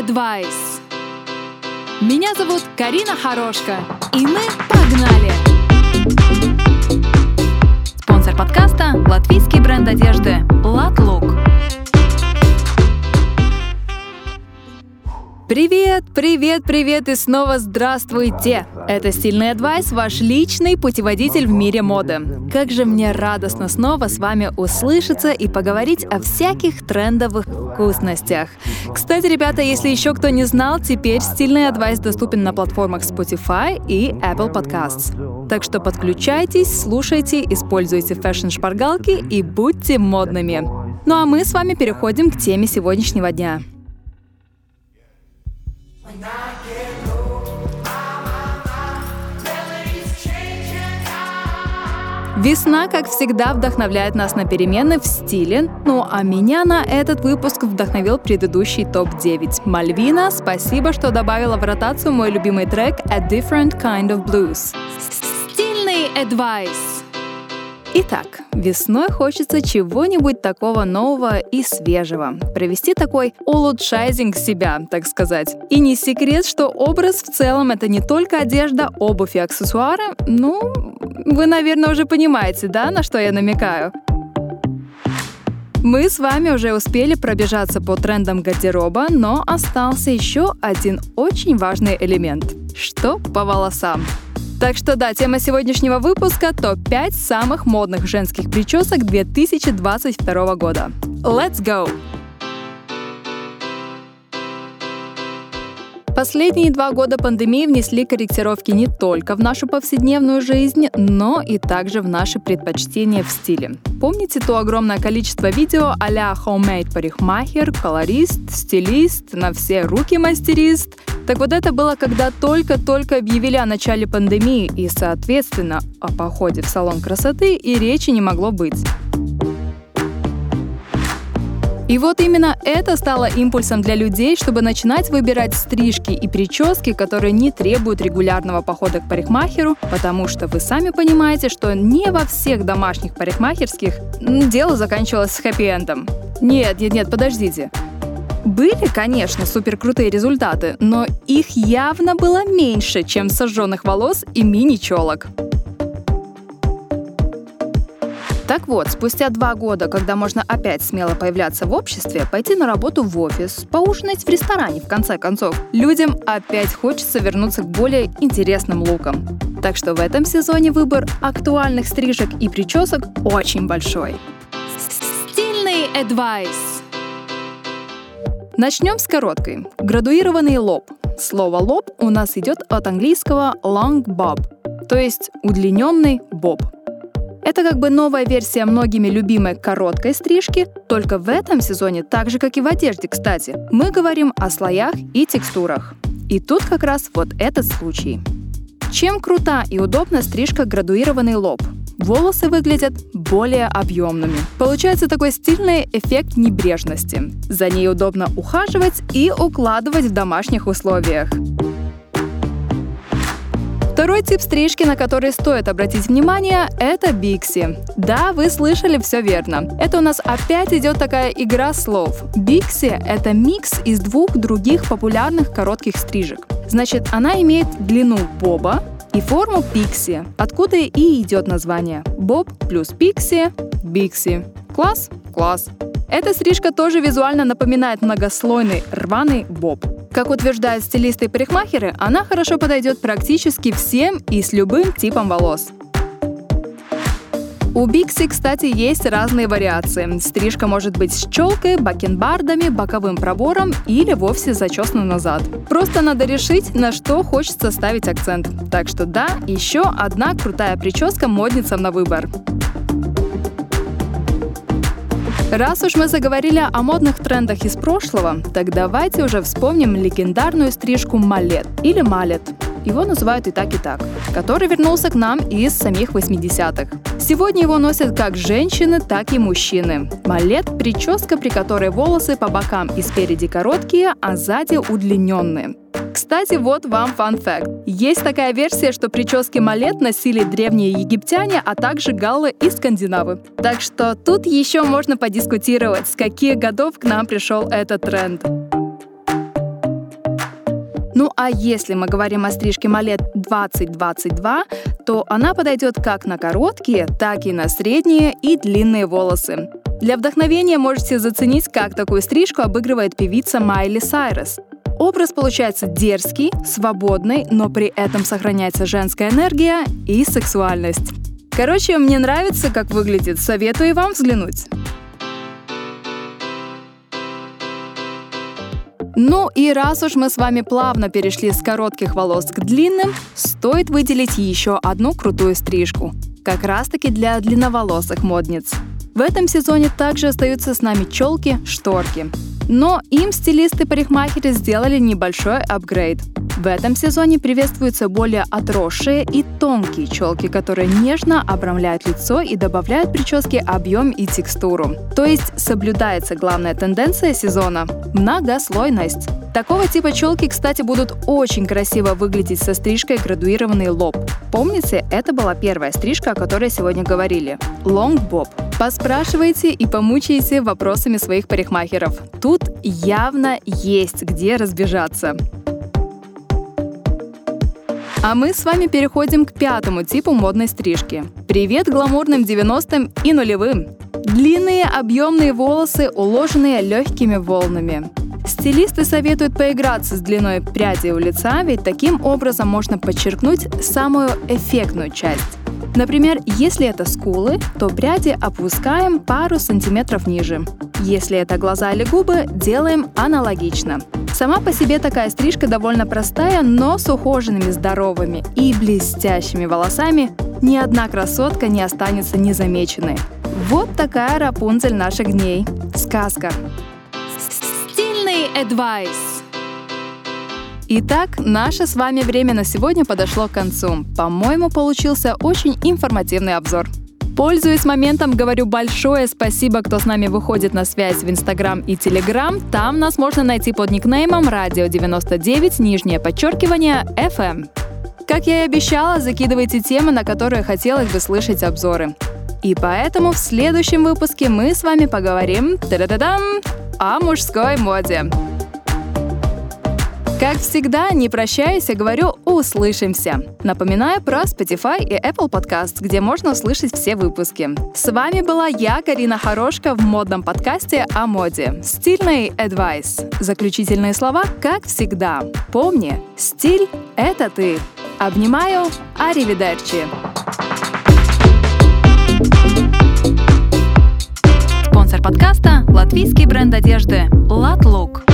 Advice. Меня зовут Карина Хорошка, и мы погнали! Спонсор подкаста – латвийский бренд одежды «Латлук». Привет, привет, привет и снова здравствуйте! Это «Стильный адвайс», ваш личный путеводитель в мире моды. Как же мне радостно снова с вами услышаться и поговорить о всяких трендовых вкусностях. Кстати, ребята, если еще кто не знал, теперь «Стильный advice» доступен на платформах Spotify и Apple Podcasts. Так что подключайтесь, слушайте, используйте fashion -шпаргалки и будьте модными. Ну а мы с вами переходим к теме сегодняшнего дня. Весна, как всегда, вдохновляет нас на перемены в стиле, ну а меня на этот выпуск вдохновил предыдущий топ-9. Мальвина, спасибо, что добавила в ротацию мой любимый трек «A Different Kind of Blues». Стильный advice. Итак, весной хочется чего-нибудь такого нового и свежего. Провести такой улучшайзинг себя, так сказать. И не секрет, что образ в целом это не только одежда, обувь и аксессуары. Ну, вы, наверное, уже понимаете, да, на что я намекаю? Мы с вами уже успели пробежаться по трендам гардероба, но остался еще один очень важный элемент. Что по волосам? Так что да, тема сегодняшнего выпуска — топ-5 самых модных женских причесок 2022 года. Let's go! Последние два года пандемии внесли корректировки не только в нашу повседневную жизнь, но и также в наши предпочтения в стиле. Помните то огромное количество видео а-ля homemade парикмахер, колорист, стилист, на все руки мастерист? Так вот это было, когда только-только объявили о начале пандемии и, соответственно, о походе в салон красоты и речи не могло быть. И вот именно это стало импульсом для людей, чтобы начинать выбирать стрижки и прически, которые не требуют регулярного похода к парикмахеру, потому что вы сами понимаете, что не во всех домашних парикмахерских дело заканчивалось с хэппи-эндом. Нет, нет, нет, подождите. Были, конечно, супер крутые результаты, но их явно было меньше, чем сожженных волос и мини-челок. Так вот, спустя два года, когда можно опять смело появляться в обществе, пойти на работу в офис, поужинать в ресторане, в конце концов, людям опять хочется вернуться к более интересным лукам. Так что в этом сезоне выбор актуальных стрижек и причесок очень большой. Стильный advice. Начнем с короткой. Градуированный лоб. Слово «лоб» у нас идет от английского long bob, то есть удлиненный боб – это как бы новая версия многими любимой короткой стрижки, только в этом сезоне, так же как и в одежде, кстати, мы говорим о слоях и текстурах. И тут как раз вот этот случай. Чем крута и удобна стрижка градуированный лоб? Волосы выглядят более объемными. Получается такой стильный эффект небрежности. За ней удобно ухаживать и укладывать в домашних условиях. Второй тип стрижки, на который стоит обратить внимание, это Бикси. Да, вы слышали все верно. Это у нас опять идет такая игра слов. Бикси — это микс из двух других популярных коротких стрижек. Значит, она имеет длину боба и форму пикси, откуда и идет название. Боб плюс пикси — бикси. Класс? Класс. Эта стрижка тоже визуально напоминает многослойный рваный боб. Как утверждают стилисты и парикмахеры, она хорошо подойдет практически всем и с любым типом волос. У Бикси, кстати, есть разные вариации. Стрижка может быть с челкой, бакенбардами, боковым пробором или вовсе зачесана назад. Просто надо решить, на что хочется ставить акцент. Так что да, еще одна крутая прическа модницам на выбор. Раз уж мы заговорили о модных трендах из прошлого, так давайте уже вспомним легендарную стрижку малет или малет. Его называют и так, и так, который вернулся к нам из самих 80-х. Сегодня его носят как женщины, так и мужчины. Малет – прическа, при которой волосы по бокам и спереди короткие, а сзади удлиненные. Кстати, вот вам фан факт. Есть такая версия, что прически малет носили древние египтяне, а также галлы и скандинавы. Так что тут еще можно подискутировать, с каких годов к нам пришел этот тренд. Ну а если мы говорим о стрижке Малет 2022, то она подойдет как на короткие, так и на средние и длинные волосы. Для вдохновения можете заценить, как такую стрижку обыгрывает певица Майли Сайрес. Образ получается дерзкий, свободный, но при этом сохраняется женская энергия и сексуальность. Короче, мне нравится, как выглядит. Советую вам взглянуть. Ну и раз уж мы с вами плавно перешли с коротких волос к длинным, стоит выделить еще одну крутую стрижку. Как раз таки для длинноволосых модниц. В этом сезоне также остаются с нами челки-шторки. Но им стилисты-парикмахеры сделали небольшой апгрейд. В этом сезоне приветствуются более отросшие и тонкие челки, которые нежно обрамляют лицо и добавляют прическе объем и текстуру. То есть соблюдается главная тенденция сезона – многослойность. Такого типа челки, кстати, будут очень красиво выглядеть со стрижкой градуированный лоб. Помните, это была первая стрижка, о которой сегодня говорили – long bob. Поспрашивайте и помучайте вопросами своих парикмахеров. Тут явно есть где разбежаться. А мы с вами переходим к пятому типу модной стрижки. Привет гламурным 90-м и нулевым! Длинные объемные волосы, уложенные легкими волнами. Стилисты советуют поиграться с длиной пряди у лица, ведь таким образом можно подчеркнуть самую эффектную часть. Например, если это скулы, то пряди опускаем пару сантиметров ниже. Если это глаза или губы, делаем аналогично. Сама по себе такая стрижка довольно простая, но с ухоженными, здоровыми и блестящими волосами ни одна красотка не останется незамеченной. Вот такая Рапунцель наших дней. Сказка. Адвайс. Итак, наше с вами время на сегодня подошло к концу. По-моему, получился очень информативный обзор. Пользуясь моментом, говорю большое спасибо, кто с нами выходит на связь в Инстаграм и Телеграм. Там нас можно найти под никнеймом радио 99 нижнее подчеркивание FM. Как я и обещала, закидывайте темы, на которые хотелось бы слышать обзоры. И поэтому в следующем выпуске мы с вами поговорим о мужской моде. Как всегда, не прощаясь, я говорю «услышимся». Напоминаю про Spotify и Apple Podcast, где можно услышать все выпуски. С вами была я, Карина Хорошка, в модном подкасте о моде. Стильный advice. Заключительные слова, как всегда. Помни, стиль — это ты. Обнимаю, аривидерчи. Подкаста — латвийский бренд одежды «Латло».